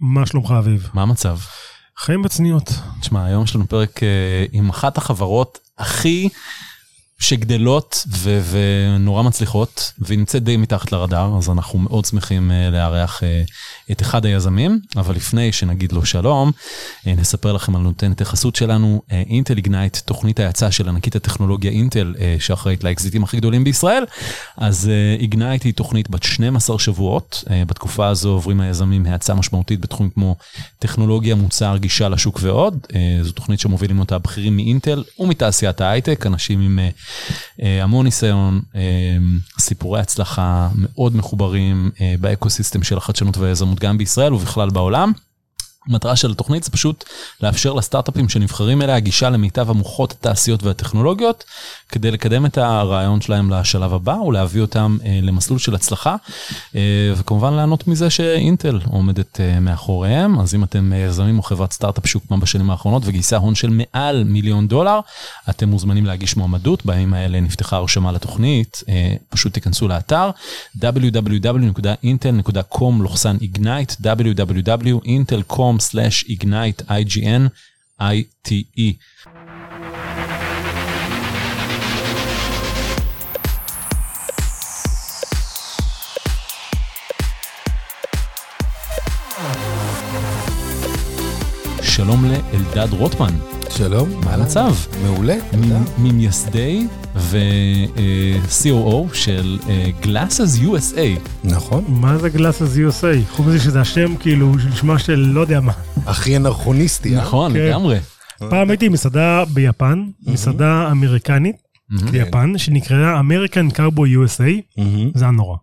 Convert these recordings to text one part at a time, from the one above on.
מה שלומך אביב? מה המצב? חיים בצניעות. תשמע, היום יש לנו פרק אה, עם אחת החברות הכי שגדלות ו- ונורא מצליחות, והיא נמצאת די מתחת לרדאר, אז אנחנו מאוד שמחים uh, לארח uh, את אחד היזמים, אבל לפני שנגיד לו שלום, uh, נספר לכם על נותנת החסות שלנו, אינטל איגנייט, תוכנית ההאצה של ענקית הטכנולוגיה אינטל, שאחראית לאקזיטים הכי גדולים בישראל. אז איגנייט היא תוכנית בת 12 שבועות, בתקופה הזו עוברים היזמים האצה משמעותית בתחום כמו טכנולוגיה, מוצר, גישה לשוק ועוד. זו תוכנית שמובילים אותה הבכירים מאינטל ומתעשיית ההייטק, אנשים עם... אה, המון ניסיון, אה, סיפורי הצלחה מאוד מחוברים אה, באקוסיסטם של החדשנות והיזמות גם בישראל ובכלל בעולם. המטרה של התוכנית זה פשוט לאפשר לסטארט-אפים שנבחרים אליה גישה למיטב המוחות, התעשיות והטכנולוגיות, כדי לקדם את הרעיון שלהם לשלב הבא ולהביא אותם אה, למסלול של הצלחה, אה, וכמובן ליהנות מזה שאינטל עומדת אה, מאחוריהם, אז אם אתם יזמים או חברת סטארט-אפ שהוקמה בשנים האחרונות וגייסה הון של מעל מיליון דולר, אתם מוזמנים להגיש מועמדות, בימים האלה נפתחה הרשמה לתוכנית, אה, פשוט תיכנסו לאתר www.intel.com/ignite www.intel.com www.com/ignite ign ite. שלום לאלדד רוטמן. שלום. מה המצב? מעולה, תודה. ממייסדי ו-COO של Glasses USA. נכון. מה זה Glasses USA? חוץ מזה שזה השם כאילו נשמע של לא יודע מה. הכי אנרכוניסטי, אה? נכון, לגמרי. פעם הייתי מסעדה ביפן, מסעדה אמריקנית ביפן, שנקראה American Carbo USA, זה היה נורא.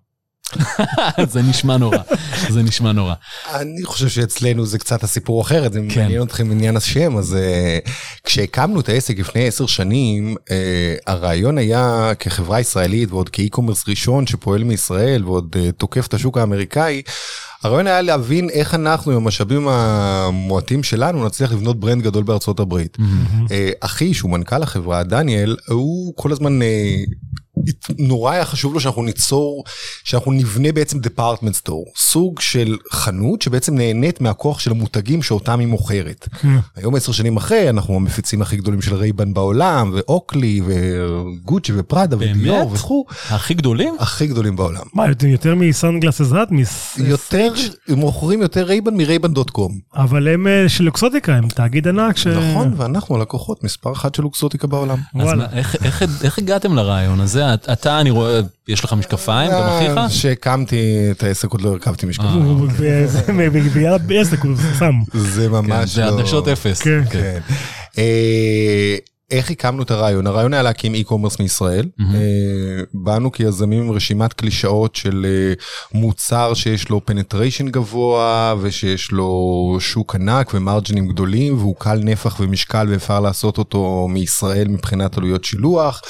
זה נשמע נורא, זה נשמע נורא. אני חושב שאצלנו זה קצת הסיפור אחרת, זה כן. מעניין אתכם עניין השם, אז uh, כשהקמנו את העסק לפני עשר שנים, uh, הרעיון היה כחברה ישראלית ועוד כאי-קומרס ראשון שפועל מישראל ועוד uh, תוקף את השוק האמריקאי, הרעיון היה להבין איך אנחנו עם המשאבים המועטים שלנו נצליח לבנות brand גדול בארצות הברית. Mm-hmm. אחי שהוא מנכ"ל החברה דניאל הוא כל הזמן נורא היה חשוב לו שאנחנו ניצור, שאנחנו נבנה בעצם department store, סוג של חנות שבעצם נהנית מהכוח של המותגים שאותם היא מוכרת. כן. היום עשר שנים אחרי אנחנו המפיצים הכי גדולים של Ray-Ban בעולם, ו Oakley, ו Gucci ו Prada ו Dior וכו'. הכי גדולים? הכי גדולים בעולם. מה, יותר מ Sunglass Hut? יותר, הם מוכרים יותר Ray-Ban מ Ray-Ban dot com. אבל הם אה, של Luxottica, הם תאגיד ענק ש... נכון, ואנחנו הלקוחות מספר אחת של Luxottica בעולם. אז איך הגעתם לרעיון הזה? אתה, אני רואה, יש לך משקפיים, גם אחיך? כשהקמתי את העסק עוד לא הרכבתי משקפיים. בגלל העסק הוא שם. זה ממש לא... זה עדשות אפס. כן. איך הקמנו את הרעיון? הרעיון היה להקים e-commerce מישראל. Mm-hmm. באנו כיזמים עם רשימת קלישאות של אה, מוצר שיש לו penetration גבוה ושיש לו שוק ענק ומרג'ינים גדולים והוא קל נפח ומשקל ואפשר לעשות אותו מישראל מבחינת עלויות שילוח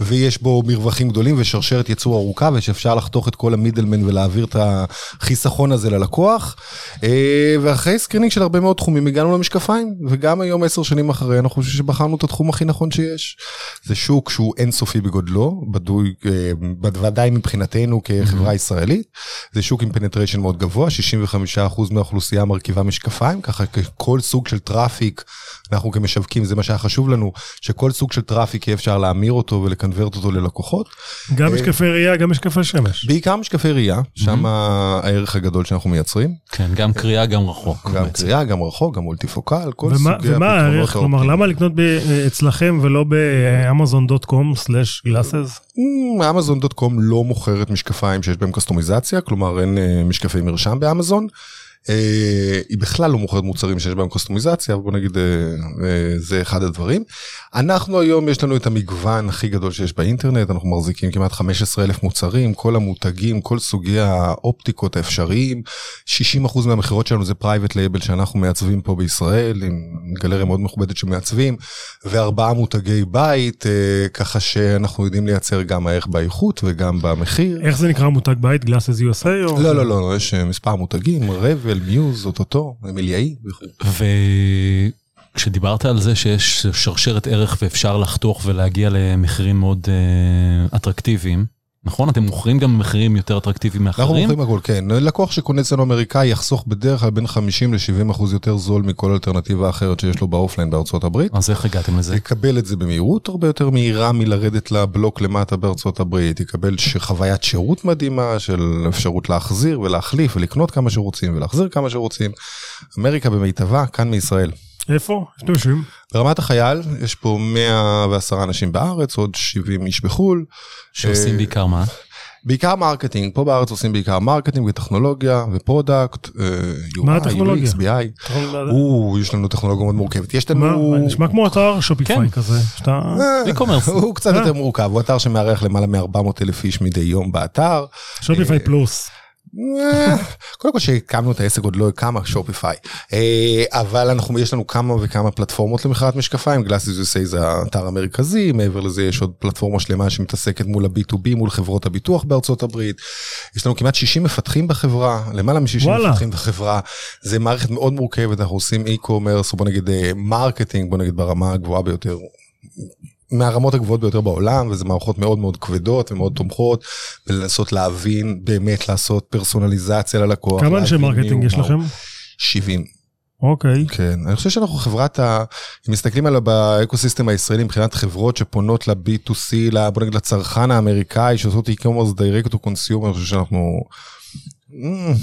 ויש בו מרווחים גדולים ושרשרת ייצור ארוכה ושאפשר לחתוך את כל ה middleman ולהעביר את החיסכון הזה ללקוח. אה, ואחרי screening של הרבה מאוד תחומים הגענו למשקפיים וגם היום עשר שנים אחרי אנחנו חושבים שבחרנו את התחום הכי נכון שיש. זה שוק שהוא אינסופי בגודלו, בדוי, אה, בוודאי מבחינתנו כחברה. ישראלית. זה שוק עם penetration מאוד גבוה, 65% מהאוכלוסייה מרכיבה משקפיים, ככה כל סוג של traffic, אנחנו כמשווקים, זה מה שהיה חשוב לנו, שכל סוג של traffic יהיה אפשר להמיר אותו ול convert אותו ללקוחות. גם אה, משקפי ראייה, גם משקפי שמש. בעיקר משקפי ראייה, שם mm-hmm. הערך הגדול שאנחנו מייצרים. כן, גם קריאה, גם רחוק. גם קריאה, גם רחוק, גם multifocal, כל סוגי הפתרונות. ומה הערך? כלומר, למה לקנות אצלכם? ולא באמזון.com/גלאסס? אמזון.com לא מוכרת משקפיים שיש בהם קסטומיזציה, כלומר אין אה, משקפי מרשם באמזון. אה, היא בכלל לא מוכרת מוצרים שיש בהם קוסטומיזציה בוא נגיד אה, אה, זה אחד הדברים. אנחנו היום יש לנו את המגוון הכי גדול שיש באינטרנט אנחנו מחזיקים כמעט 15 אלף מוצרים כל המותגים כל סוגי האופטיקות האפשריים 60% מהמכירות שלנו זה private label שאנחנו מעצבים פה בישראל עם גלריה מאוד מכובדת שמעצבים וארבעה מותגי בית ככה שאנחנו יודעים לייצר גם הערך באיכות וגם במחיר. איך זה נקרא מותג בית Glasses USA? לא לא לא יש מספר מותגים Revel. של Muse, Ottoto, Amelia E וכו'. וכשדיברת על זה שיש שרשרת ערך ואפשר לחתוך ולהגיע למחירים מאוד אה, אטרקטיביים, נכון? אתם מוכרים גם במחירים יותר אטרקטיביים אנחנו מאחרים? מוכרים הכל, כן. לקוח שקונה אצלנו אמריקאי יחסוך בדרך כלל בין 50 ל-70 אחוז יותר זול מכל אלטרנטיבה אחרת שיש לו באופליין בארצות הברית. אז איך הגעתם לזה? יקבל את זה במהירות הרבה יותר מהירה מלרדת לבלוק למטה בארצות הברית, יקבל חוויית שירות מדהימה של אפשרות להחזיר ולהחליף ולקנות כמה שרוצים ולהחזיר כמה שרוצים. אמריקה במיטבה, כאן מישראל. איפה? איפה יושבים? ברמת החייל יש פה 110 אנשים בארץ, עוד 70 איש בחו"ל. שעושים אה, בעיקר מה? בעיקר marketing, פה בארץ עושים בעיקר marketing וטכנולוגיה ו-product, אה, מה UI, הטכנולוגיה? UX, BI. או, יש לנו טכנולוגיה מאוד מורכבת. יש לנו... מה? נשמע כמו אתר Shopify כן. כזה. שאתה... אה, e-commerce. הוא קצת. יותר מורכב, הוא אתר שמארח למעלה מ-400 אלף איש מדי יום באתר. Shopify Plus. אה, קודם כל שהקמנו את העסק עוד לא הקמה Shopify אה, אבל אנחנו יש לנו כמה וכמה פלטפורמות למכירת משקפיים Glasses USA זה האתר המרכזי מעבר לזה יש עוד פלטפורמה שלמה שמתעסקת מול ה-B2B מול חברות הביטוח בארצות הברית. יש לנו כמעט 60 מפתחים בחברה למעלה מ-60 וואלה. מפתחים בחברה זה מערכת מאוד מורכבת אנחנו עושים e-commerce בוא נגיד marketing בוא נגיד ברמה הגבוהה ביותר. מהרמות הגבוהות ביותר בעולם וזה מערכות מאוד מאוד כבדות ומאוד תומכות ולנסות להבין באמת לעשות פרסונליזציה ללקוח. כמה אנשי marketing יש לכם? מהו. 70. אוקיי. כן, אני חושב שאנחנו חברת ה... אם מסתכלים על ב-ecosystem הישראלי מבחינת חברות שפונות ל-B2C, ל- בוא נגיד לצרכן האמריקאי שעושות e-commerce direct to consumer, אני חושב שאנחנו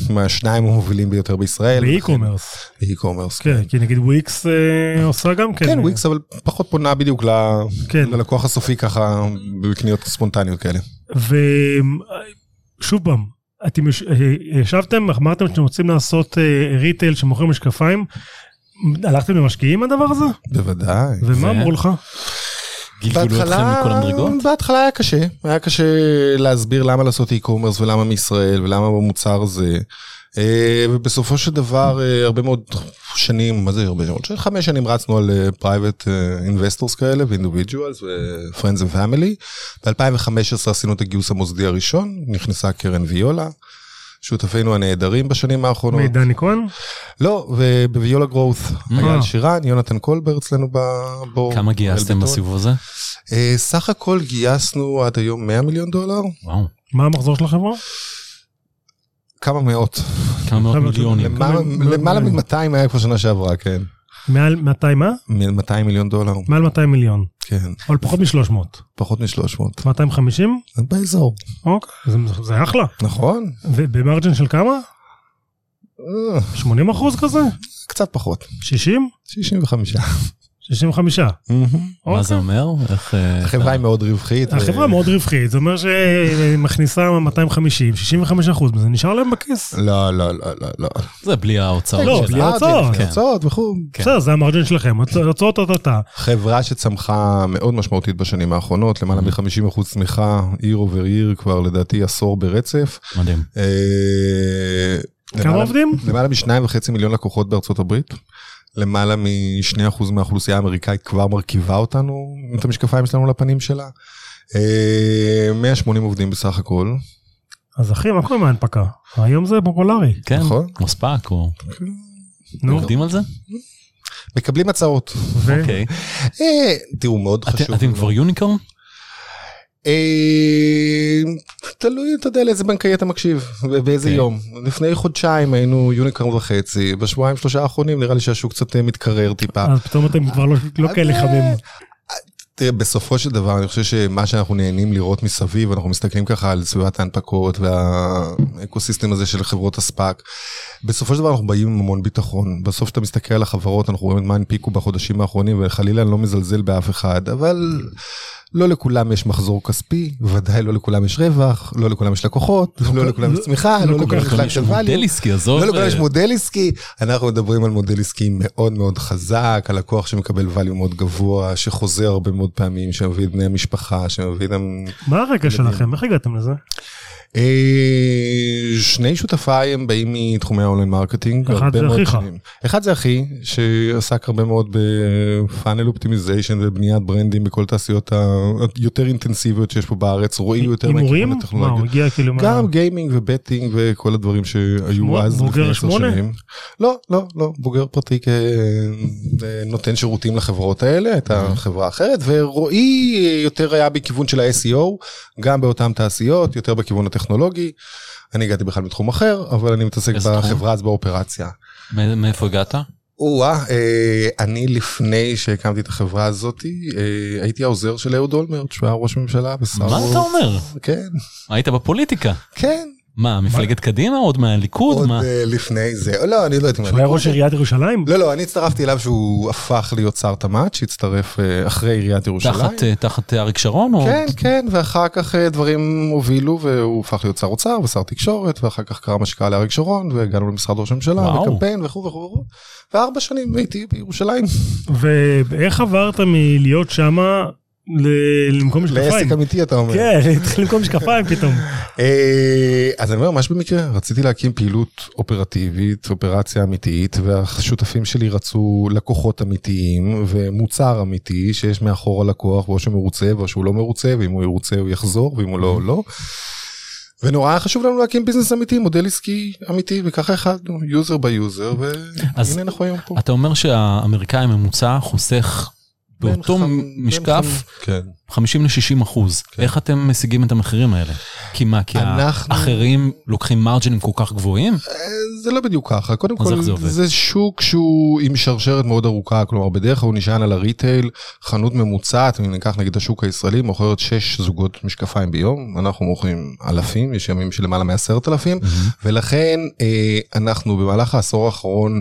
מהשניים המובילים ביותר בישראל. ב-e-commerce. ב-e-commerce. כן, כי נגיד וויקס אה, עושה גם כן. כן, וויקס אבל פחות פונה בדיוק ל- כן. ללקוח הסופי ככה בקניות ספונטניות כאלה. ושוב פעם, אתם אה, ישבתם, אמרתם שאתם רוצים לעשות אה, retail שמוכר משקפיים, הלכתם למשקיעים הדבר הזה? בוודאי. ומה אמרו לך? גלגלו אתכם מכל המדרגות? בהתחלה היה קשה, היה קשה להסביר למה לעשות e-commerce ולמה מישראל ולמה במוצר הזה. אה, ובסופו של דבר אה, הרבה מאוד שנים, מה זה הרבה מאוד? חמש שנים רצנו על private אה, investors כאלה ו-friends and family. ב-2015 עשינו את הגיוס המוסדי הראשון, נכנסה קרן ויולה. שותפינו הנהדרים בשנים האחרונות. מדני כהן? לא, ובוויולה גרואות. אה. אייל שירן, יונתן קולבר אצלנו בבור. כמה גייסתם בסיבוב הזה? אה, סך הכל גייסנו עד היום 100 מיליון דולר, וואו, מה המחזור של החברה? כמה מאות. כמה מאות כמה- מיליונים. למעלה מ-200 היה כבר שנה שעברה, כן. מעל 200 מה? 200 מיליון דולר, מעל 200 מיליון. כן. אבל פחות מ-300. פחות מ-300. 250? באזור. אוקיי, זה- זה אחלה. נכון? ובמרג'ן של כמה? אה, 80 אחוז כזה? קצת פחות. 60? 65. 65. מה אוקיי. זה אומר? אה, החברה היא מאוד רווחית. החברה מאוד רווחית, זה אומר שהיא מכניסה 250, 65 אחוז, זה נשאר להם בכיס. לא, לא, לא, לא, לא. זה בלי ההוצאות לא. בלי ההוצאות. בלי הוצאות וכו'. כן. בסדר, זה המרג'ן שלכם, הוצאות אותה. חברה שצמחה מאוד משמעותית בשנים האחרונות, למעלה מ-50% צמיחה, year over year כבר לדעתי עשור ברצף. מדהים. אה, כמה עובדים? למעלה משניים וחצי מיליון לקוחות בארצות הברית. למעלה משני אחוז מהאוכלוסייה האמריקאית כבר מרכיבה אותנו, את המשקפיים שלנו לפנים שלה. אה, 180 עובדים בסך הכל. אז אחי, מה קורה מההנפקה? היום זה פופולרי. כן, נכון. כמו ספאק או... נו, עובדים על זה? מקבלים הצעות. אוקיי. אה, תראו, מאוד חשוב. אתם כבר יוניקורן? אה, תלוי, אתה יודע, לאיזה בנקאי אתה מקשיב, ובאיזה אוקיי. יום. לפני חודשיים היינו יוניקרן וחצי, בשבועיים שלושה האחרונים נראה לי שהשוק קצת אה, מתקרר טיפה. אז פתאום אתם כבר לא- לא כאלה חמים. תראה, בסופו של דבר אני חושב שמה שאנחנו נהנים לראות מסביב, אנחנו מסתכלים ככה על סביבת ההנפקות והאקוסיסטם הזה של חברות הספאק. בסופו של דבר אנחנו באים עם המון ביטחון. בסוף כשאתה מסתכל על החברות אנחנו רואים את מה הנפיקו בחודשים האחרונים וחלילה אני לא מזלזל באף אחד, אבל לא לכולם יש מחזור כספי, ודאי לא לכולם יש רווח, לא לכולם יש לקוחות, לא לא לכולם יש לא- צמיחה, לא לא לכולם יש value. עסקי, עזוב. לא לכולם אה, יש מודל עסקי, אנחנו מדברים על מודל עסקי מאוד מאוד חזק, על לקוח שמקבל value מאוד גבוה, שחוזר הרבה מאוד פעמים, שמביא את בני המשפחה, שמביא את. מה הרקע שלכם? איך הגעתם לזה? אה, שני שותפיי הם באים מתחומי ה-online marketing. אחד זה אחיך. שנים. אחד זה אחי, שעסק הרבה מאוד ב-funnel optimization ובניית ברנדים בכל תעשיות היותר אינטנסיביות שיש פה בארץ, רועי יותר? מהכיוון מה, הטכנולוגי. הוא הגיע כאילו... מה- גם gaming ו-betting וכל הדברים שהיו אז בוגר לפני עשר שמונה? שנים. לא, לא, לא, בוגר פרטי כנותן שירותים לחברות האלה, הייתה חברה אחרת, ורועי יותר היה בכיוון של ה-SEO, גם באותן תעשיות, יותר בכיוון הטכנולוגי. אני הגעתי בכלל מתחום אחר, אבל אני מתעסק? בחברה אז באופרציה. מא- מאיפה הגעת? או-אה, אה, אני לפני שהקמתי את החברה הזאת, אה, הייתי העוזר של אהוד אולמרט, שהוא היה ראש ממשלה ושר... מה אתה אומר? כן, היית בפוליטיקה. כן. מה, מפלגת קדימה? עוד מהליכוד? עוד מה? אה, לפני זה, לא, אני לא יודעת מה. שהוא היה ראש עיריית ירושלים? לא, לא, אני הצטרפתי אליו שהוא הפך להיות שר תמ"ת, שהצטרף אה, אחרי עיריית ירושלים. תחת, אה, תחת אריק שרון? או- כן, כן, ואחר כך דברים הובילו והוא הפך להיות שר אוצר ושר תקשורת, ואחר כך קרה מה שקרה לאריק שרון, והגענו למשרד ראש הממשלה. וקמפיין וכו' וכו' וכו', וארבע שנים הייתי בירושלים, ואיך עברת מלהיות שמה למקום משקפיים? לעסק אמיתי אתה אומר. כן, התחיל למקום משקפיים פתאום. אה, אז אני אומר, ממש במקרה, רציתי להקים פעילות אופרטיבית, אופרציה אמיתית, והשותפים שלי רצו לקוחות אמיתיים ומוצר אמיתי שיש מאחור הלקוח, או שהוא מרוצה או שהוא לא מרוצה, ואם הוא ירוצה הוא יחזור, ואם הוא לא, לא. ונורא היה חשוב לנו להקים business אמיתי, מודל עסקי אמיתי, וככה החלטנו, user ב-user, אז והנה אנחנו היום פה. אתה אומר שהאמריקאי הממוצע חוסך באותו משקף כן. 50 ל-60 אחוז. כן. איך אתם משיגים את המחירים האלה? כי מה, כי אנחנו- האחרים לוקחים מרג'ינים כל כך גבוהים? אה, זה לא בדיוק ככה, קודם כל זה? זה שוק שהוא עם שרשרת מאוד ארוכה, כלומר בדרך כלל הוא נשען על הריטייל, חנות ממוצעת, אם ניקח נגיד השוק הישראלי, מוכרת 6 זוגות משקפיים ביום, אנחנו מוכרים אלפים, יש ימים של למעלה מעשרת אלפים, ולכן אה, אנחנו במהלך העשור האחרון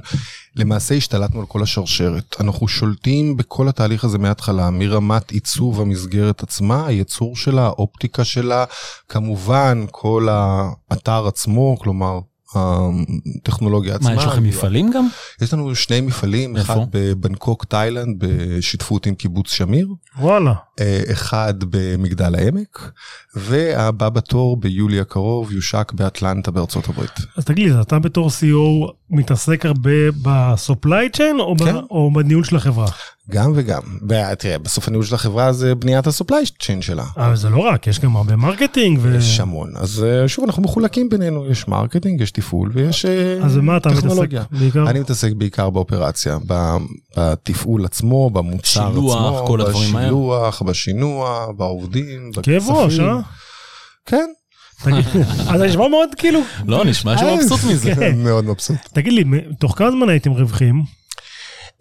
למעשה השתלטנו על כל השרשרת. אנחנו שולטים בכל התהליך הזה מההתחלה, מרמת עיצוב המסגרת עצמה, הייצור שלה, האופטיקה שלה, כמובן כל האתר עצמו, כלומר הטכנולוגיה עצמה. מה, יש לכם מפעלים גם? יש לנו שני מפעלים, איפה? אחד בבנקוק תאילנד בשותפות עם קיבוץ שמיר, וואלה. אה, אחד במגדל העמק, והבא בתור ביולי הקרוב יושק באטלנטה בארצות הברית. אז תגיד לי, אתה בתור CEO מתעסק הרבה ב-supply chain או ב- כן. או בניהול של החברה? גם וגם. ותראה, בסוף הניהול של החברה זה בניית ה-supply chain שלה. אבל זה לא רק, יש גם הרבה marketing ו... יש המון. אז אה, שוב, אנחנו מחולקים בינינו, יש marketing, יש תפעול ויש אה, אז במה אתה מתעסק טכנולוגיה. בעיקר? אני מתעסק בעיקר באופרציה, ב- בתפעול עצמו, במוצר שילוח, עצמו, כל הדברים האלה. בשילוח, בשינוע, בעובדים, כאב ראש, בכספים. אה? כן. אז זה נשמע מאוד כאילו... לא, נשמע שהוא מבסוט מזה. כן. מאוד מבסוט. תגיד לי, תוך כמה זמן הייתם רווחיים?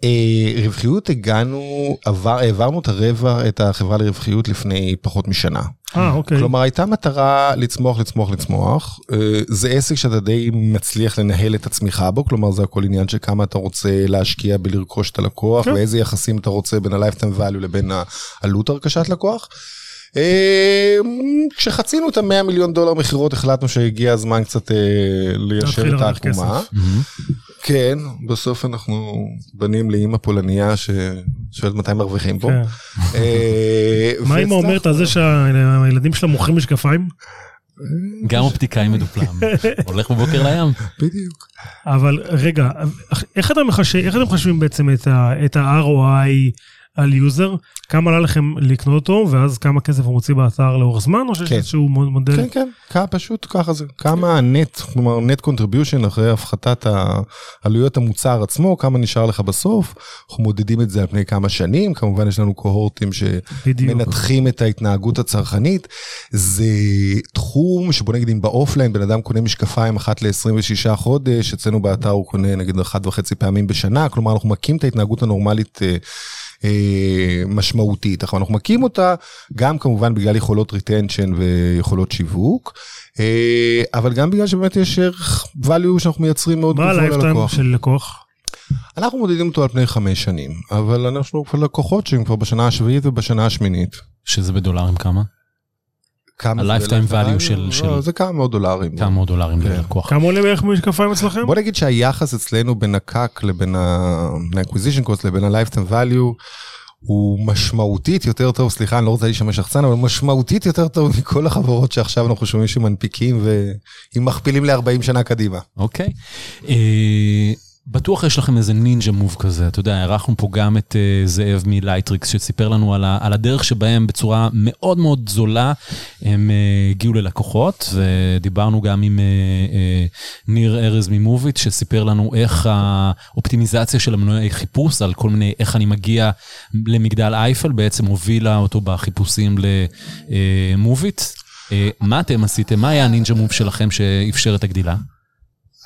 אה, רווחיות הגענו, עבר, העברנו את הרבע, את החברה לרווחיות לפני פחות משנה. אה, אוקיי. כלומר הייתה מטרה לצמוח, לצמוח, לצמוח. אה, זה עסק שאתה די מצליח לנהל את הצמיחה בו, כלומר זה הכל עניין של כמה אתה רוצה להשקיע בלרכוש את הלקוח, כן. ואיזה יחסים אתה רוצה בין ה-lifetime value לבין העלות הרכשת לקוח. אה, כשחצינו את ה-100 מיליון דולר מכירות החלטנו שהגיע הזמן קצת ליישר את העקומה. כן, בסוף אנחנו בנים לאימא פולניה ששואלת מתי מרוויחים פה. כן. אה, מה אמא אומרת. על זה שהילדים שלה מוכרים משקפיים? גם אופטיקאי מדופלם. הולך בבוקר לים. בדיוק. אבל רגע, איך אתם מחשבים, בעצם את ה-ROI על user? כמה עלה לכם לקנות אותו, ואז כמה כסף הוא מוציא באתר לאורך זמן, או שיש כן. איזשהו מוד- מודל? כן, כן, כמה פשוט ככה זה. כמה ה-net, כלומר net contribution אחרי הפחתת העלויות המוצר עצמו, כמה נשאר לך בסוף. אנחנו מודדים את זה על פני כמה שנים, כמובן יש לנו קוהורטים. שמנתחים את ההתנהגות הצרכנית. זה תחום שבוא נגיד אם ב-offline בן אדם קונה משקפיים אחת ל-26 חודש, אצלנו באתר הוא קונה נגיד אחת וחצי פעמים בשנה, כלומר אנחנו מכים את ההתנהגות הנורמלית. אה, משמעותית. עכשיו אנחנו מכים אותה גם כמובן בגלל יכולות retention ויכולות שיווק, אה, אבל גם בגלל שבאמת יש ערך value שאנחנו מייצרים מאוד מה גבוה ה-lifetime ללקוח. של לקוח? אנחנו מודדים אותו על פני חמש שנים, אבל אנחנו כבר לקוחות שהם כבר בשנה השביעית ובשנה השמינית. שזה בדולרים כמה? כמה זה ה-lifetime value של- לא, של- זה כמה מאות דולרים. כמה מאות דולרים כן. ללקוח. כמה עולה בערך משקפיים אצלכם? בוא נגיד שהיחס אצלנו בין ה-CAC לבין ה-acquisition cost לבין ה-lifetime value הוא משמעותית יותר טוב, סליחה, אני לא רוצה להישמע שחצן, אבל משמעותית יותר טוב מכל החברות שעכשיו אנחנו שומעים שמנפיקים ואם מכפילים ל-40 שנה קדימה. אוקיי. אה, בטוח יש לכם איזה ninja move כזה, אתה יודע, אירחנו פה גם את אה, זאב מ-Lightricks שסיפר לנו על, ה, על הדרך שבהם בצורה מאוד מאוד זולה הם אה, הגיעו ללקוחות, ודיברנו גם עם אה, אה, ניר ארז מ-Moovit שסיפר לנו איך האופטימיזציה של המנועי חיפוש על כל מיני, איך אני מגיע למגדל אייפל, בעצם הובילה אותו בחיפושים ל-Moovit. אה, מה אתם עשיתם? מה היה ה-ninja move שלכם שאפשר את הגדילה?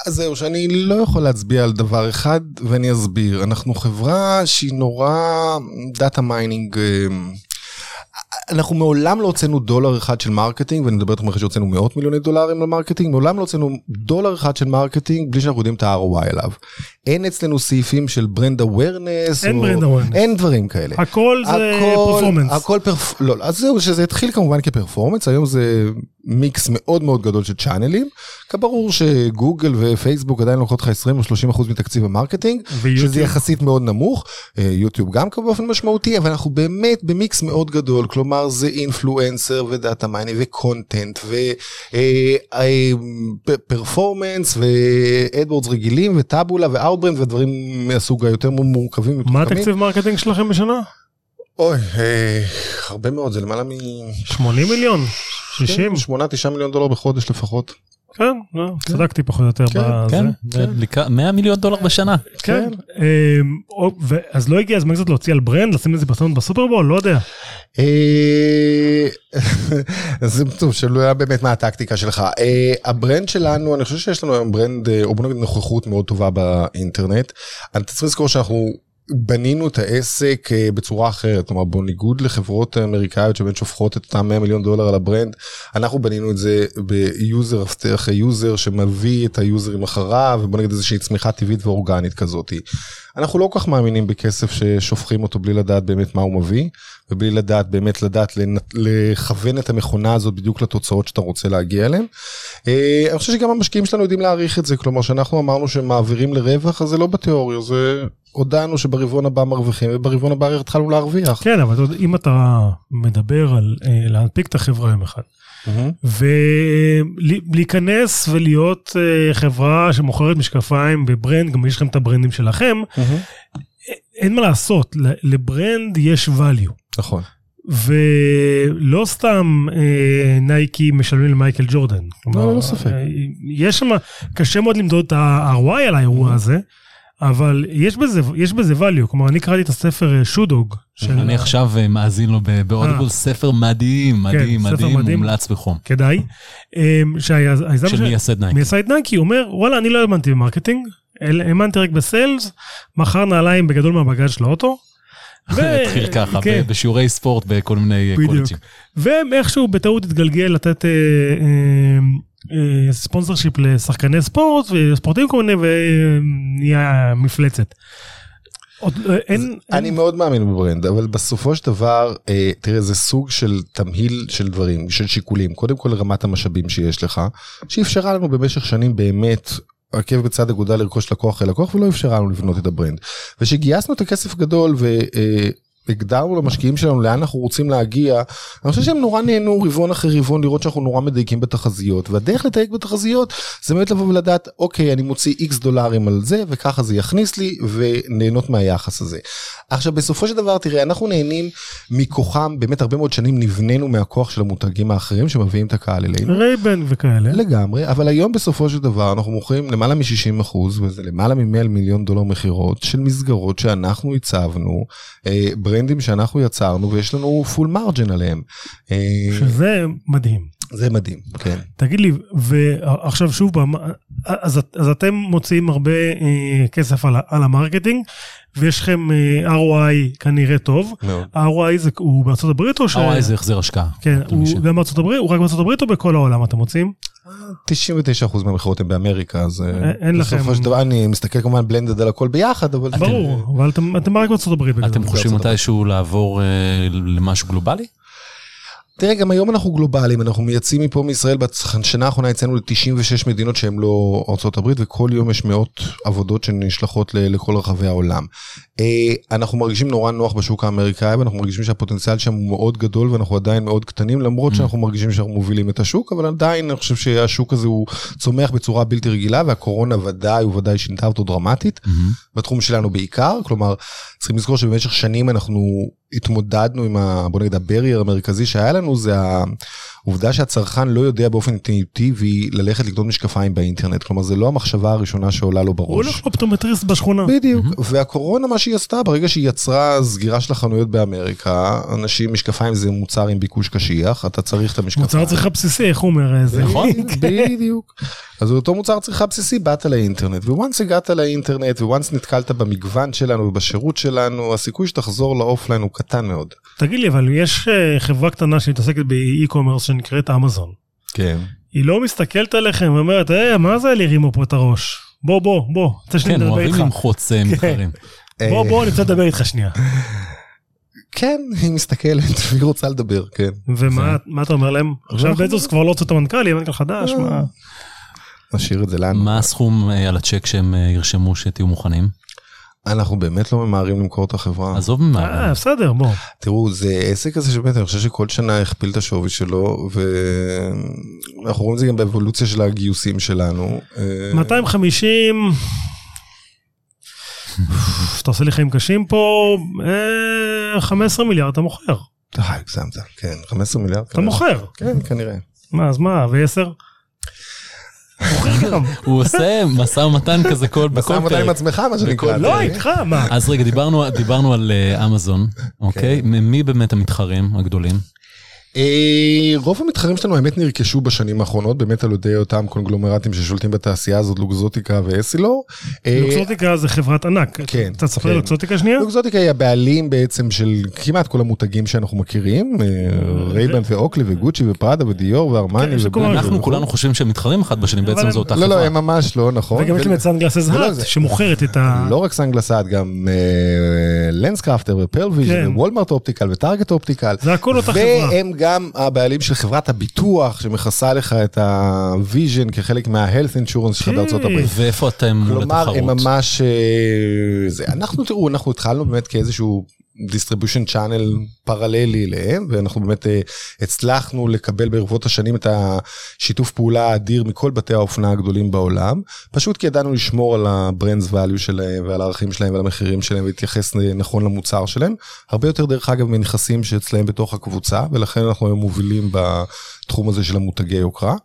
אז זהו, שאני לא יכול להצביע על דבר אחד, ואני אסביר. אנחנו חברה שהיא נורא data mining. אנחנו מעולם לא הוצאנו דולר אחד של marketing, ואני מדבר איתכם אחרי שהוצאנו מאות מיליוני דולרים על marketing, מעולם לא הוצאנו דולר אחד של marketing בלי שאנחנו יודעים את ה-ROI עליו. אין אצלנו סעיפים של brand awareness, אין brand awareness, אין דברים כאלה. הכל זה performance. הכל perf... לא, אז זהו, שזה התחיל כמובן כ performance, היום זה מיקס מאוד מאוד גדול של צ'אנלים. כברור שגוגל ופייסבוק עדיין לוקחות לך 20 או 30 אחוז מתקציב ה marketing, ויוטיוב. שזה יחסית מאוד נמוך, אה, יוטיוב גם באופן משמעותי, אבל אנחנו באמת במיקס מאוד גדול, כלומר זה influencer ו data mining ו content ו performance ו AdWords רגילים ו Taboola ו Outbrain ודברים מהסוג היותר מורכבים. מה התקציב marketing שלכם בשנה? אוי, אה, הרבה מאוד, זה למעלה מ... 80 מיליון? 60? 8-9 מיליון דולר בחודש לפחות. כן, לא, כן. צדקתי פחות או יותר בזה. כן, 100 מיליון דולר בשנה. כן, אמ, אז לא הגיע הזמן קצת להוציא על brand, לשים את זה בסרטון בסופרבול, לא יודע. אה, זה טוב, שלא היה באמת מה הטקטיקה שלך. אה, ה brand שלנו, אני חושב שיש לנו היום brand, או בוא נגיד נוכחות מאוד טובה באינטרנט. אני צריך לזכור שאנחנו בנינו את העסק אה, בצורה אחרת, כלומר בניגוד לחברות אמריקאיות שבאמת שופכות את אותם 100 מיליון דולר על ה brand, אנחנו בנינו את זה ביוזר אחרי יוזר שמביא את היוזרים אחריו ובוא נגיד איזושהי צמיחה טבעית ואורגנית כזאתי. אנחנו לא כל כך מאמינים בכסף ששופכים אותו בלי לדעת באמת מה הוא מביא ובלי לדעת באמת לדעת לכוון את המכונה הזאת בדיוק לתוצאות שאתה רוצה להגיע אליהן. אה, אני חושב שגם המשקיעים שלנו יודעים להעריך את זה כלומר שאנחנו אמרנו שהם מעבירים לרווח אז זה לא בתיאוריה זה הודענו שברבעון הבא מרוויחים וברבעון הבא התחלנו להרוויח. כן אבל אם אתה מדבר על אה, להנפיק את החברה יום אחד. ולהיכנס ולהיות אה, חברה שמוכרת משקפיים בברנד, גם יש לכם את הברנדים שלכם, אין מה לעשות, ל brand יש value. נכון. ולא סתם אה, נייקי משלמים למייקל ג'ורדן. לא, לא ספק. אה, יש שם, קשה מאוד למדוד את ה- ROI על האירוע הזה. אבל יש בזה, יש בזה value, כלומר אני קראתי את הספר Shoe Dog. של... אני עכשיו אה, מאזין לו ב Audible, אה. ספר מדהים, מדהים, כן, מדהים, מדהים, מומלץ בחום. כדאי. אמ, של ש... מייסד נייקי. מייסד נייקי אומר, וואלה, אני לא האמנתי ב marketing, האמנתי רק בסיילס, מכר נעליים בגדול מהבגז של האוטו. התחיל ככה, כן. בשיעורי ספורט בכל מיני קולג'ים. ואיכשהו בטעות התגלגל לתת אה, ספונסר שיפ לשחקני ספורט וספורטים כל מיני ונהיה מפלצת. עוד, אין, אני אין... מאוד מאמין בברנד אבל בסופו של דבר אה, תראה זה סוג של תמהיל של דברים של שיקולים קודם כל רמת המשאבים שיש לך שאפשרה לנו במשך שנים באמת עקב בצד אגודל לרכוש לקוח אל לקוח ולא אפשרה לנו לבנות את ה brand. ושגייסנו את הכסף גדול ו... אה, הגדרנו למשקיעים שלנו לאן אנחנו רוצים להגיע, אני חושב שהם נורא נהנו רבעון אחרי רבעון לראות שאנחנו נורא מדייקים בתחזיות, והדרך לדייק בתחזיות זה באמת לבוא ולדעת אוקיי אני מוציא איקס דולרים על זה וככה זה יכניס לי ונהנות מהיחס הזה. עכשיו בסופו של דבר תראה אנחנו נהנים מכוחם באמת הרבה מאוד שנים נבננו מהכוח של המותגים האחרים שמביאים את הקהל אלינו. רייבן וכאלה. לגמרי אבל היום בסופו של דבר אנחנו מוכרים למעלה מ-60 אחוז וזה למעלה מ-100 מיליון דולר מכירות של מסגרות שאנחנו עיצבנו. אה, ברנדים שאנחנו יצרנו ויש לנו full margin עליהם. אה, שזה מדהים. זה מדהים, כן. תגיד לי, ועכשיו שוב פעם, אז, אז אתם מוציאים הרבה אה, כסף על, על ה marketing, ויש לכם אה, ROI כנראה טוב. מאוד. ה-ROI זה, הוא בארצות הברית או ש... ROI זה החזר השקעה. כן, הוא גם בארצות הברית, הוא רק בארצות הברית או בכל העולם אתם מוצאים? 99% מהמכירות הן באמריקה, אז אה, אין לכם... בסופו של דבר אני מסתכל כמובן בלנדד על הכל ביחד, אבל... ברור, אבל אתם רק בארצות הברית. אתם חושבים מתישהו לעבור אה, למשהו גלובלי? תראה, גם היום אנחנו גלובליים, אנחנו מייצאים מפה מישראל, בשנה האחרונה יצאנו ל-96 מדינות שהן לא ארה"ב, וכל יום יש מאות עבודות שנשלחות לכל רחבי העולם. אה, אנחנו מרגישים נורא נוח בשוק האמריקאי, ואנחנו מרגישים שהפוטנציאל שם הוא מאוד גדול, ואנחנו עדיין מאוד קטנים, למרות mm. שאנחנו מרגישים שאנחנו מובילים את השוק, אבל עדיין אני חושב שהשוק הזה הוא צומח בצורה בלתי רגילה, והקורונה ודאי וודאי שינתה אותו דרמטית, mm-hmm. בתחום שלנו בעיקר, כלומר, צריכים לזכור שבמשך שנים אנחנו התמודדנו עם ה... בוא נגיד הברייר המרכזי שהיה לנו זה העובדה שהצרכן לא יודע באופן אינטואיטיבי ללכת לקנות משקפיים באינטרנט כלומר זה לא המחשבה הראשונה שעולה לו בראש. הוא הולך לאופטומטריסט בשכונה. בדיוק mm-hmm. והקורונה מה שהיא עשתה ברגע שהיא יצרה סגירה של החנויות באמריקה אנשים משקפיים זה מוצר עם ביקוש קשיח אתה צריך את המשקפיים. מוצר צריכה בסיסי איך הוא אומר זה נכון בדיוק. אז אותו מוצר צריכה בסיסי באת לאינטרנט once הגעת לאינטרנט once נתקלת במגוון שלנו ובשירות שלנו הסיכוי שתחזור לאופליין הוא קטן מאוד. תגיד לי אבל יש אה, חברה קטנה שמתעסקת ב e-commerce שנקראת אמזון. כן. היא לא מסתכלת עליכם ואומרת אה מה זה הרימו פה את הראש בוא בוא בוא. כן אוהבים למחוץ אה, כן. מתחרים. בוא בוא אני רוצה לדבר איתך שנייה. כן היא מסתכלת והיא רוצה לדבר כן. ומה אתה אומר להם עכשיו בזוס כבר לא רוצה את המנכ"ל יהיה מנכ"ל חדש אה. מה. נשאיר את זה לנו. מה הסכום על הצ'ק שהם ירשמו שתהיו מוכנים? אנחנו באמת לא ממהרים למכור את החברה. עזוב ממהרים. אה, בסדר, בוא. תראו, זה עסק כזה שבאמת, אני חושב שכל שנה הכפיל את השווי שלו, ואנחנו רואים את זה גם באבולוציה של הגיוסים שלנו. 250, אתה עושה לי חיים קשים פה, 15 אה, מיליארד אתה מוכר. די, הגזמת, כן, 15 מיליארד. אתה מוכר. כן, כנראה. מה, אז מה, ו-10? הוא עושה משא ומתן כזה כל משא ומתן עם עצמך מה שנקרא. לא איתך מה. אז רגע דיברנו על אה, אמזון אוקיי כן. מי באמת המתחרים הגדולים. אה, רוב המתחרים שלנו האמת נרכשו בשנים האחרונות באמת על ידי אותם קונגלומרטים ששולטים בתעשייה הזאת לוגזוטיקה ואסילור. אה, לוקסוטיקה זה חברת ענק. כן. אתה תספר כן. לוקסוטיקה שנייה? לוקסוטיקה היא הבעלים בעצם של כמעט כל המותגים שאנחנו מכירים אה, רייבן ואוקלי וגוצ'י ופראדה ודיור וארמני. כן, אנחנו כולנו חושבים שהם מתחרים אחד בשני בעצם זו אותה חברה. לא לא הם ממש לא נכון. וגם יש להם את Sunglass Hut לא, שמוכרת את ה... לא רק Sunglass Hut גם לנסקראפטר ופרלוויז'ן ווולמרט אופטיקל וטארגט אופטיקל. זה הכל אותה חברה. גם הבעלים של חברת הביטוח שמכסה לך את ה vision כחלק מה-health insurance שלך בארצות הברית. ואיפה אתם מול התחרות? כלומר, הם ממש... אה, זה, אנחנו תראו, אנחנו התחלנו באמת כאיזשהו distribution channel פרללי אליהם ואנחנו באמת uh, הצלחנו לקבל ברבות השנים את השיתוף פעולה האדיר מכל בתי האופנה הגדולים בעולם פשוט כי ידענו לשמור על ה brands value שלהם ועל הערכים שלהם ועל המחירים שלהם ולהתייחס נכון למוצר שלהם הרבה יותר דרך אגב מנכסים שאצלהם בתוך הקבוצה ולכן אנחנו היום מובילים בתחום הזה של המותגי יוקרה.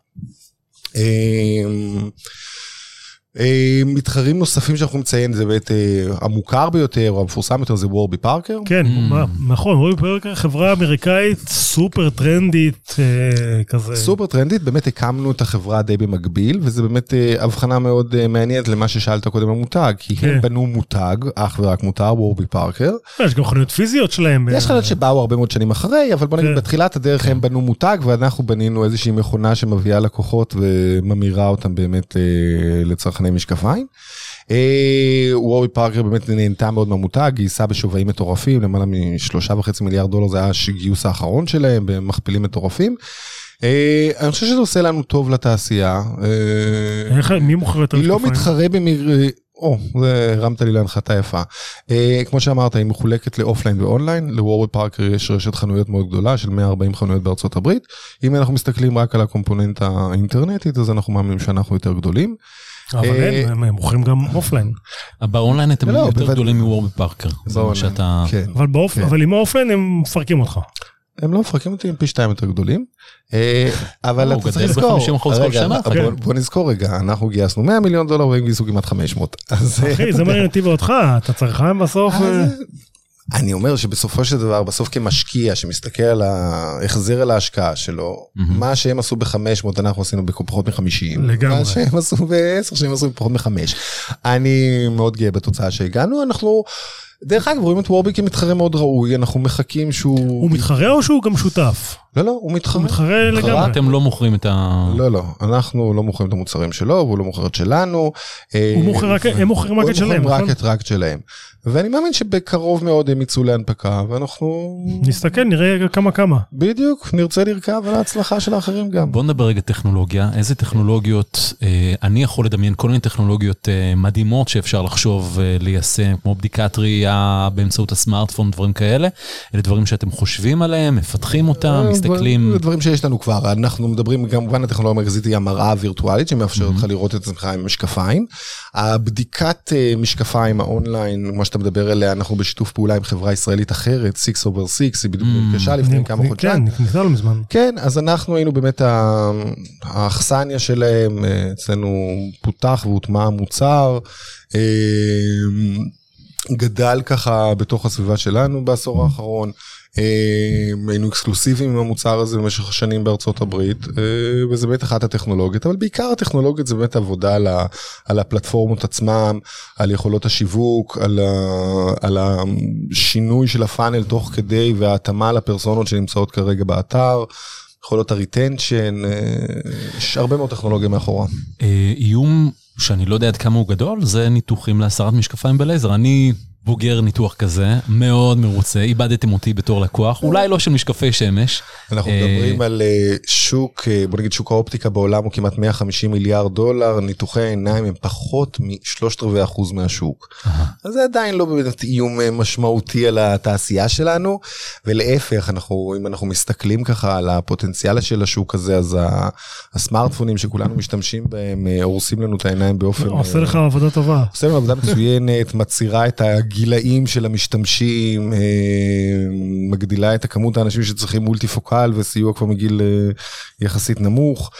אה, מתחרים נוספים שאנחנו נציין זה באמת אה, המוכר ביותר או המפורסם יותר זה וורבי פארקר. כן mm. נכון וורבי פארקר חברה אמריקאית סופר טרנדית אה, כזה. סופר טרנדית באמת הקמנו את החברה די במקביל וזה באמת הבחנה מאוד מעניינת למה ששאלת קודם המותג כי הם כן. בנו מותג אך ורק מותג וורבי פארקר. יש גם חנויות פיזיות שלהם. יש חנויות שבאו הרבה מאוד שנים אחרי אבל בוא נגיד כן. בתחילת הדרך הם בנו מותג ואנחנו בנינו איזושהי מכונה שמביאה לקוחות וממירה אותם באמת לצרכנים. צרכני משקפיים. אה, וורבי פארקר באמת נהנתה מאוד מהמותג, גייסה בשווים מטורפים, למעלה משלושה וחצי מיליארד דולר זה היה הגיוס האחרון שלהם במכפילים מטורפים. אה, אני חושב שזה עושה לנו טוב לתעשייה. אה, איך, מי מוכר את המשקפיים? היא לא מתחרה במיר... או, זה הרמת לי להנחתה יפה. כמו שאמרת, היא מחולקת לאופליין ואונליין, לוורבי פארקר יש רשת חנויות מאוד גדולה של 140 חנויות בארצות הברית. אם אנחנו מסתכלים רק על ה component האינטרנטית, אז אנחנו מאמינים שאנחנו יותר גדולים. אבל אה, הם מוכרים גם אופליין. באונליין אתם לא, יותר גדולים מוורבי פארקר. כן. כן. אבל עם האופליין הם מפרקים אותך. הם לא מפרקים אותי הם פי שתיים יותר גדולים. אה, אבל אתה צריך לזכור, בוא נזכור רגע, אנחנו גייסנו 100 מיליון דולר והם גייסו כמעט 500. אחי זה מעניין אותי ואותך, אתה צרכן בסוף. אני אומר שבסופו של דבר בסוף כמשקיע שמסתכל על ההחזר על ההשקעה שלו mm-hmm. מה שהם עשו ב-500 אנחנו עשינו בפחות מ-50 לגמרי. מה שהם עשו ב-10 שהם עשו בפחות מ-5 אני מאוד גאה בתוצאה שהגענו אנחנו דרך אגב, רואים את וורבי כמתחרה מאוד ראוי, אנחנו מחכים שהוא... הוא מתחרה או שהוא גם שותף? לא, לא, הוא מתחרה. הוא מתחרה לגמרי. אתם לא מוכרים את ה... לא, לא, אנחנו לא מוכרים את המוצרים שלו, והוא לא מוכר את שלנו. הוא מוכר רק, הם מוכרים רק את שלהם, נכון? הם מוכרים רק את שלהם. ואני מאמין שבקרוב מאוד הם יצאו להנפקה, ואנחנו... נסתכל, נראה כמה כמה. בדיוק, נרצה לרכב על ההצלחה של האחרים גם. בוא נדבר רגע טכנולוגיה, איזה טכנולוגיות, אה, אני יכול לדמיין כל מיני טכנולוגיות אה, מדהימות שאפשר לחשוב אה, ליישם, כמו בדיקת ראייה באמצעות הסמארטפון, דברים כאלה. אלה דברים שאתם חושבים עליהם, מפתחים אותם, מסתכלים... דברים שיש לנו כבר, אנחנו מדברים, כמובן הטכנולוגיה המרכזית היא המראה הווירטואלית, שמאפשרת לך לראות את עצמך עם משקפיים. הבדיקת משקפיים האונליין, מה שאתה מדבר עליה, אנחנו בשיתוף פעולה עם חברה ישראלית אחרת, 6 over 6, היא בדיוק נרכשה לפני כמה חודשיים. כן, נכנסה לא מזמן. כן, אז אנחנו היינו באמת האכסניה שלהם, אצלנו פותח והוטמע המוצר. גדל ככה בתוך הסביבה שלנו בעשור האחרון. היינו אקסקלוסיביים עם המוצר הזה במשך השנים בארצות הברית וזה באמת אחת הטכנולוגיות אבל בעיקר הטכנולוגיות זה באמת עבודה על, ה, על הפלטפורמות עצמם על יכולות השיווק על, ה, על השינוי של הפאנל תוך כדי וההתאמה לפרסונות שנמצאות כרגע באתר. יכולות הריטנשן יש הרבה מאוד טכנולוגיה מאחורה. איום שאני לא יודע עד כמה הוא גדול זה ניתוחים להסרת משקפיים בלייזר אני. בוגר ניתוח כזה, מאוד מרוצה, איבדתם אותי בתור לקוח, אולי לא של משקפי שמש. אנחנו מדברים על שוק, בוא נגיד שוק האופטיקה בעולם הוא כמעט 150 מיליארד דולר, ניתוחי העיניים הם פחות משלושת רבעי אחוז מהשוק. אז זה עדיין לא באמת איום משמעותי על התעשייה שלנו, ולהפך, אנחנו, אם אנחנו מסתכלים ככה על הפוטנציאל של השוק הזה, אז הסמארטפונים שכולנו משתמשים בהם הורסים לנו את העיניים באופן... עושה לך עבודה טובה. עושה לנו עבודה מצוינת, מצירה את ה... גילאים של המשתמשים, מגדילה את הכמות האנשים שצריכים מולטי פוקל וסיוע כבר מגיל יחסית נמוך.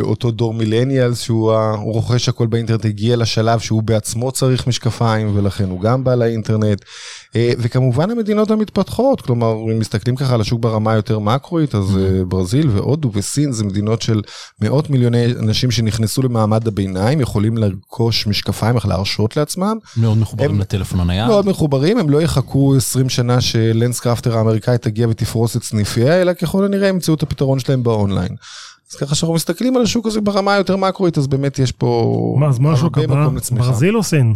אותו דור מילניאלס שהוא רוכש הכל באינטרנט הגיע לשלב שהוא בעצמו צריך משקפיים ולכן הוא גם בא לאינטרנט. וכמובן המדינות המתפתחות, כלומר אם מסתכלים ככה על השוק ברמה יותר מקרואית אז ברזיל והודו וסין זה מדינות של מאות מיליוני אנשים שנכנסו למעמד הביניים יכולים לרכוש משקפיים איך להרשות לעצמם. מאוד מחוברים לטלפון הנייד. מאוד מחוברים הם לא יחכו 20 שנה ש LensCrafters האמריקאי תגיע ותפרוס את סניפיה אלא ככל הנראה ימצאו את הפתרון שלהם באונליין. אז ככה שאנחנו מסתכלים על השוק הזה ברמה היותר מקרואית אז באמת יש פה מה אז מה השוק הבא? ברזיל או סין?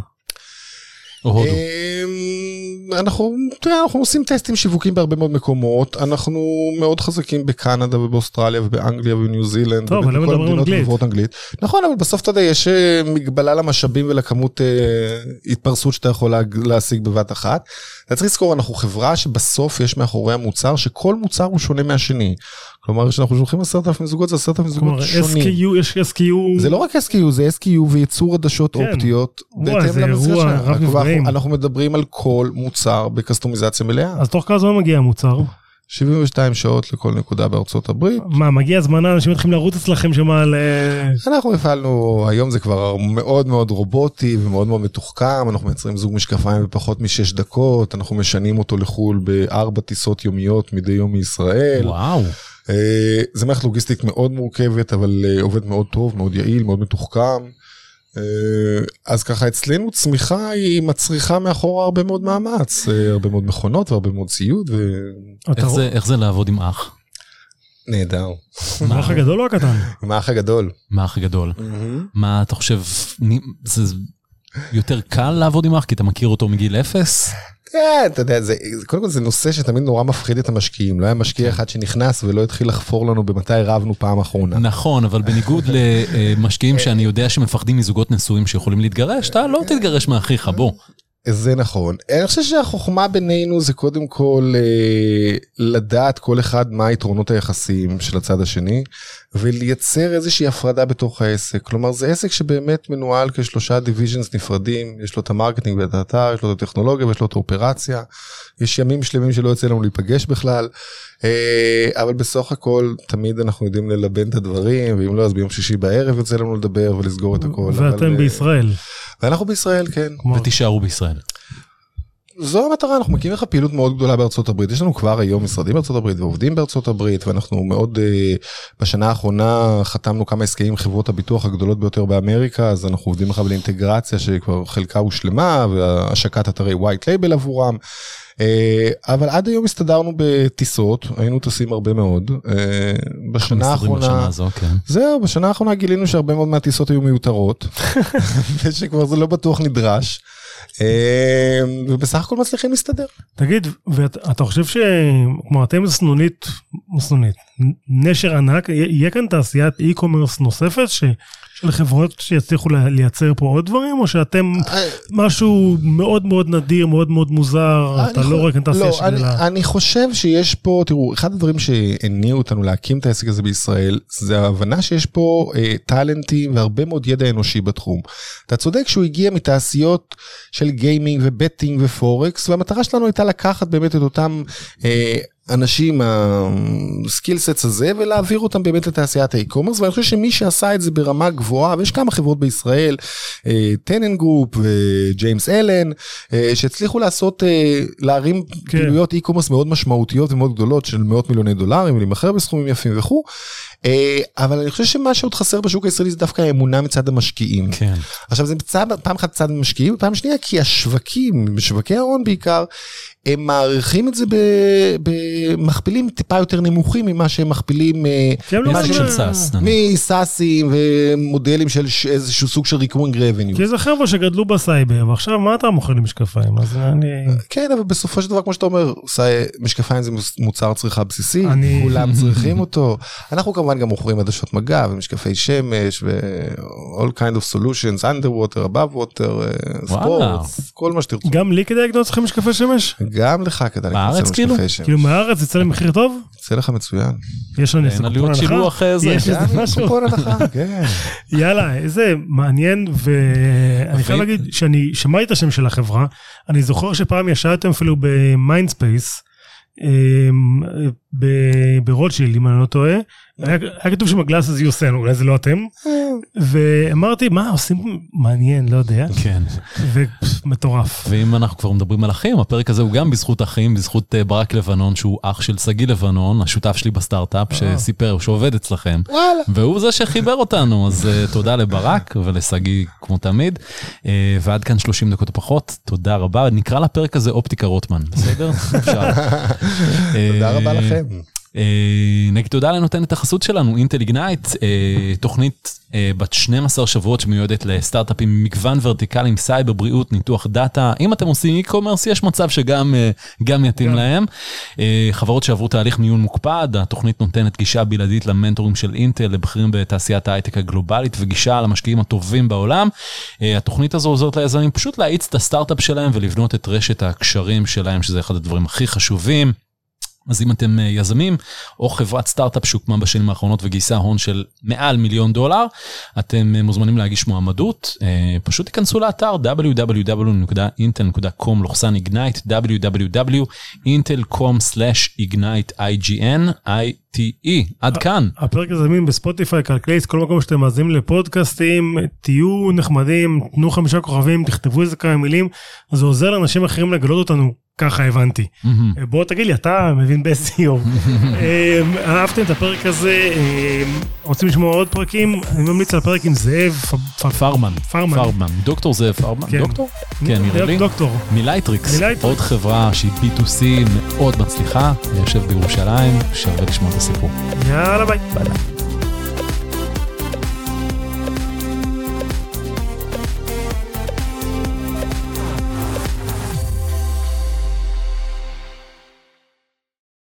אנחנו, תראה, אנחנו עושים טסטים שיווקים בהרבה מאוד מקומות, אנחנו מאוד חזקים בקנדה ובאוסטרליה ובאנגליה ובניו זילנד. טוב, אבל הם מדברים אנגלית. אנגלית. נכון, אבל בסוף אתה יודע, יש מגבלה למשאבים ולכמות אה, התפרסות שאתה יכול להשיג בבת אחת. אתה צריך לזכור, אנחנו חברה שבסוף יש מאחורי המוצר, שכל מוצר הוא שונה מהשני. כלומר, כשאנחנו שולחים עשרת אלפים זוגות, זה עשרת אלפים זוגות שונים. SKU, יש SKU. זה לא רק SKU, זה SKU וייצור עדשות כן. אופטיות. וואי, זה אירוע רב נפגעים. אנחנו מדברים על כל מוצר בקסטומיזציה מלאה. אז תוך כמה זמן מגיע המוצר? 72 שעות לכל נקודה בארצות הברית. מה, מגיע הזמנה, אנשים מתחילים לרוץ אצלכם שמה על... אנחנו הפעלנו, היום זה כבר מאוד מאוד רובוטי ומאוד מאוד מתוחכם, אנחנו מייצרים זוג משקפיים בפחות משש דקות, אנחנו משנים אותו לחו"ל בארבע טיסות יומיות מדי יום מישראל. וואו. זה מערכת לוגיסטית מאוד מורכבת, אבל עובד מאוד טוב, מאוד יעיל, מאוד מתוחכם. אז ככה אצלנו צמיחה היא מצריכה מאחורה הרבה מאוד מאמץ, הרבה מאוד מכונות והרבה מאוד ציוד. ו... איך, זה, איך זה לעבוד עם אח? נהדר. עם האח הגדול או הקטן? עם האח הגדול. עם האח הגדול. מה אתה חושב, זה יותר קל לעבוד עם אח כי אתה מכיר אותו מגיל אפס? כן, אתה יודע, זה, קודם כל זה נושא שתמיד נורא מפחיד את המשקיעים, לא היה משקיע אחד שנכנס ולא התחיל לחפור לנו במתי רבנו פעם אחרונה. נכון, אבל בניגוד למשקיעים שאני יודע שמפחדים מזוגות נשואים שיכולים להתגרש, אתה לא תתגרש מאחיך, בוא. זה נכון. אני חושב שהחוכמה בינינו זה קודם כל אה, לדעת כל אחד מה היתרונות היחסיים של הצד השני ולייצר איזושהי הפרדה בתוך העסק. כלומר זה עסק שבאמת מנוהל כשלושה divisions נפרדים, יש לו את ה marketing ואת האתר, יש לו את הטכנולוגיה ויש לו את האופרציה. יש ימים שלמים שלא יוצא לנו להיפגש בכלל, אה, אבל בסך הכל תמיד אנחנו יודעים ללבן את הדברים ואם לא אז ביום שישי בערב יוצא לנו לדבר ולסגור את הכל. ואתם אבל, בישראל. ואנחנו בישראל כן. ותישארו בישראל. זו המטרה אנחנו מקימים לך פעילות מאוד גדולה בארצות הברית יש לנו כבר היום משרדים בארצות הברית ועובדים בארצות הברית ואנחנו מאוד בשנה האחרונה חתמנו כמה הסכמים עם חברות הביטוח הגדולות ביותר באמריקה אז אנחנו עובדים לך באינטגרציה שכבר חלקה הושלמה והשקת אתרי white label עבורם. אבל עד היום הסתדרנו בטיסות היינו טסים הרבה מאוד בשנה האחרונה כן. זהו בשנה האחרונה גילינו שהרבה מאוד מהטיסות היו מיותרות ושכבר זה לא בטוח נדרש. ובסך הכל מצליחים להסתדר. תגיד ואתה חושב שכמו אתם סנונית סנונית נשר ענק יהיה כאן תעשיית e-commerce נוספת ש... של חברות שיצליחו לייצר פה עוד דברים או שאתם משהו מאוד מאוד נדיר מאוד מאוד מוזר אתה לא כאן תעשייה של... לא, אני חושב שיש פה תראו אחד הדברים שהניעו אותנו להקים את העסק הזה בישראל זה ההבנה שיש פה טאלנטים והרבה מאוד ידע אנושי בתחום. אתה צודק שהוא הגיע מתעשיות של גיימינג ובטינג ופורקס והמטרה שלנו הייתה לקחת באמת את אותם. אנשים ה skill set הזה ולהעביר אותם באמת לתעשיית ה e-commerce ואני חושב שמי שעשה את זה ברמה גבוהה ויש כמה חברות בישראל Tenengroup ו James Allen שהצליחו לעשות להרים כן. פעילויות e-commerce מאוד משמעותיות ומאוד גדולות של מאות מיליוני דולרים ולהימכר בסכומים יפים וכו'. אבל אני חושב שמה שעוד חסר בשוק הישראלי זה דווקא האמונה מצד המשקיעים. כן. עכשיו זה מצד, פעם אחת צד המשקיעים ופעם שנייה כי השווקים, שווקי ההון בעיקר, הם מעריכים את זה במכפילים טיפה יותר נמוכים ממה שהם מכפילים מסאסים ומודלים של איזשהו סוג של ריקורינג רבניו. כי זה חבר'ה שגדלו בסייבר ועכשיו מה אתה מוכר לי משקפיים אז אני... כן אבל בסופו של דבר כמו שאתה אומר משקפיים זה מוצר צריכה בסיסי כולם צריכים אותו אנחנו כמובן גם מוכרים עדשות מגע ומשקפי שמש ו-all kind of solutions underwater above water ספורט כל מה שתרצו. גם לי כדאי לקנות לכם משקפי שמש? גם לך כדאי בארץ כאילו? כאילו מהארץ יצא למחיר טוב? יצא לך מצוין. יש לנו איזה קופון הנחה? יש איזה משהו? קופון הנחה, כן. יאללה, איזה מעניין, ואני חייב להגיד שאני שמעתי את השם של החברה, אני זוכר שפעם ישבתם אפילו ב Mindspace, ברוטשילד אם אני לא טועה, היה כתוב שם GlassesUSA, אולי זה לא אתם, ואמרתי מה עושים מעניין לא יודע, כן, ומטורף. ואם אנחנו כבר מדברים על אחים, הפרק הזה הוא גם בזכות אחים, בזכות ברק לבנון שהוא אח של שגיא לבנון, השותף שלי בסטארט-אפ שסיפר שעובד אצלכם, והוא זה שחיבר אותנו, אז תודה לברק ולשגיא כמו תמיד, ועד כאן 30 דקות פחות, תודה רבה, נקרא לפרק הזה אופטיקה רוטמן, בסדר? תודה רבה לכם. נגיד תודה לנותנת החסות שלנו Intel Ignite תוכנית בת 12 שבועות שמיועדת לסטארט-אפים מגוון ורטיקלים סייבר בריאות ניתוח דאטה. אם אתם עושים e-commerce יש מצב שגם גם יתאים להם. חברות שעברו תהליך מיון מוקפד התוכנית נותנת גישה בלעדית למנטורים של אינטל לבכירים בתעשיית ההייטק הגלובלית וגישה למשקיעים הטובים בעולם. התוכנית הזו עוזרת ליזמים פשוט להאיץ את הסטארט-אפ שלהם ולבנות את רשת הקשרים שלהם שזה אחד הדברים הכי חשובים. אז אם אתם יזמים או חברת סטארט-אפ שהוקמה בשנים האחרונות וגייסה הון של מעל מיליון דולר, אתם מוזמנים להגיש מועמדות, פשוט תיכנסו לאתר www.intel.com/ignite www.intel.com/ignite IGN עד כאן. הפרק הזה זמין בספוטיפיי, קלקליסט, כל מקום שאתם מאזינים לפודקאסטים, תהיו נחמדים, תנו חמישה כוכבים, תכתבו איזה כמה מילים, זה עוזר לאנשים אחרים לגלות אותנו. ככה הבנתי. בוא תגיד לי, אתה מבין ב-SEO. אהבתם את הפרק הזה, רוצים לשמוע עוד פרקים? אני ממליץ על פרק עם זאב פרמן. פרמן. דוקטור זאב פרמן. דוקטור? כן, נראה לי. דוקטור. מ Lightricks. עוד חברה שהיא B2C מאוד מצליחה, יושב בירושלים, שווה לשמוע את הסיפור. יאללה ביי. ביי.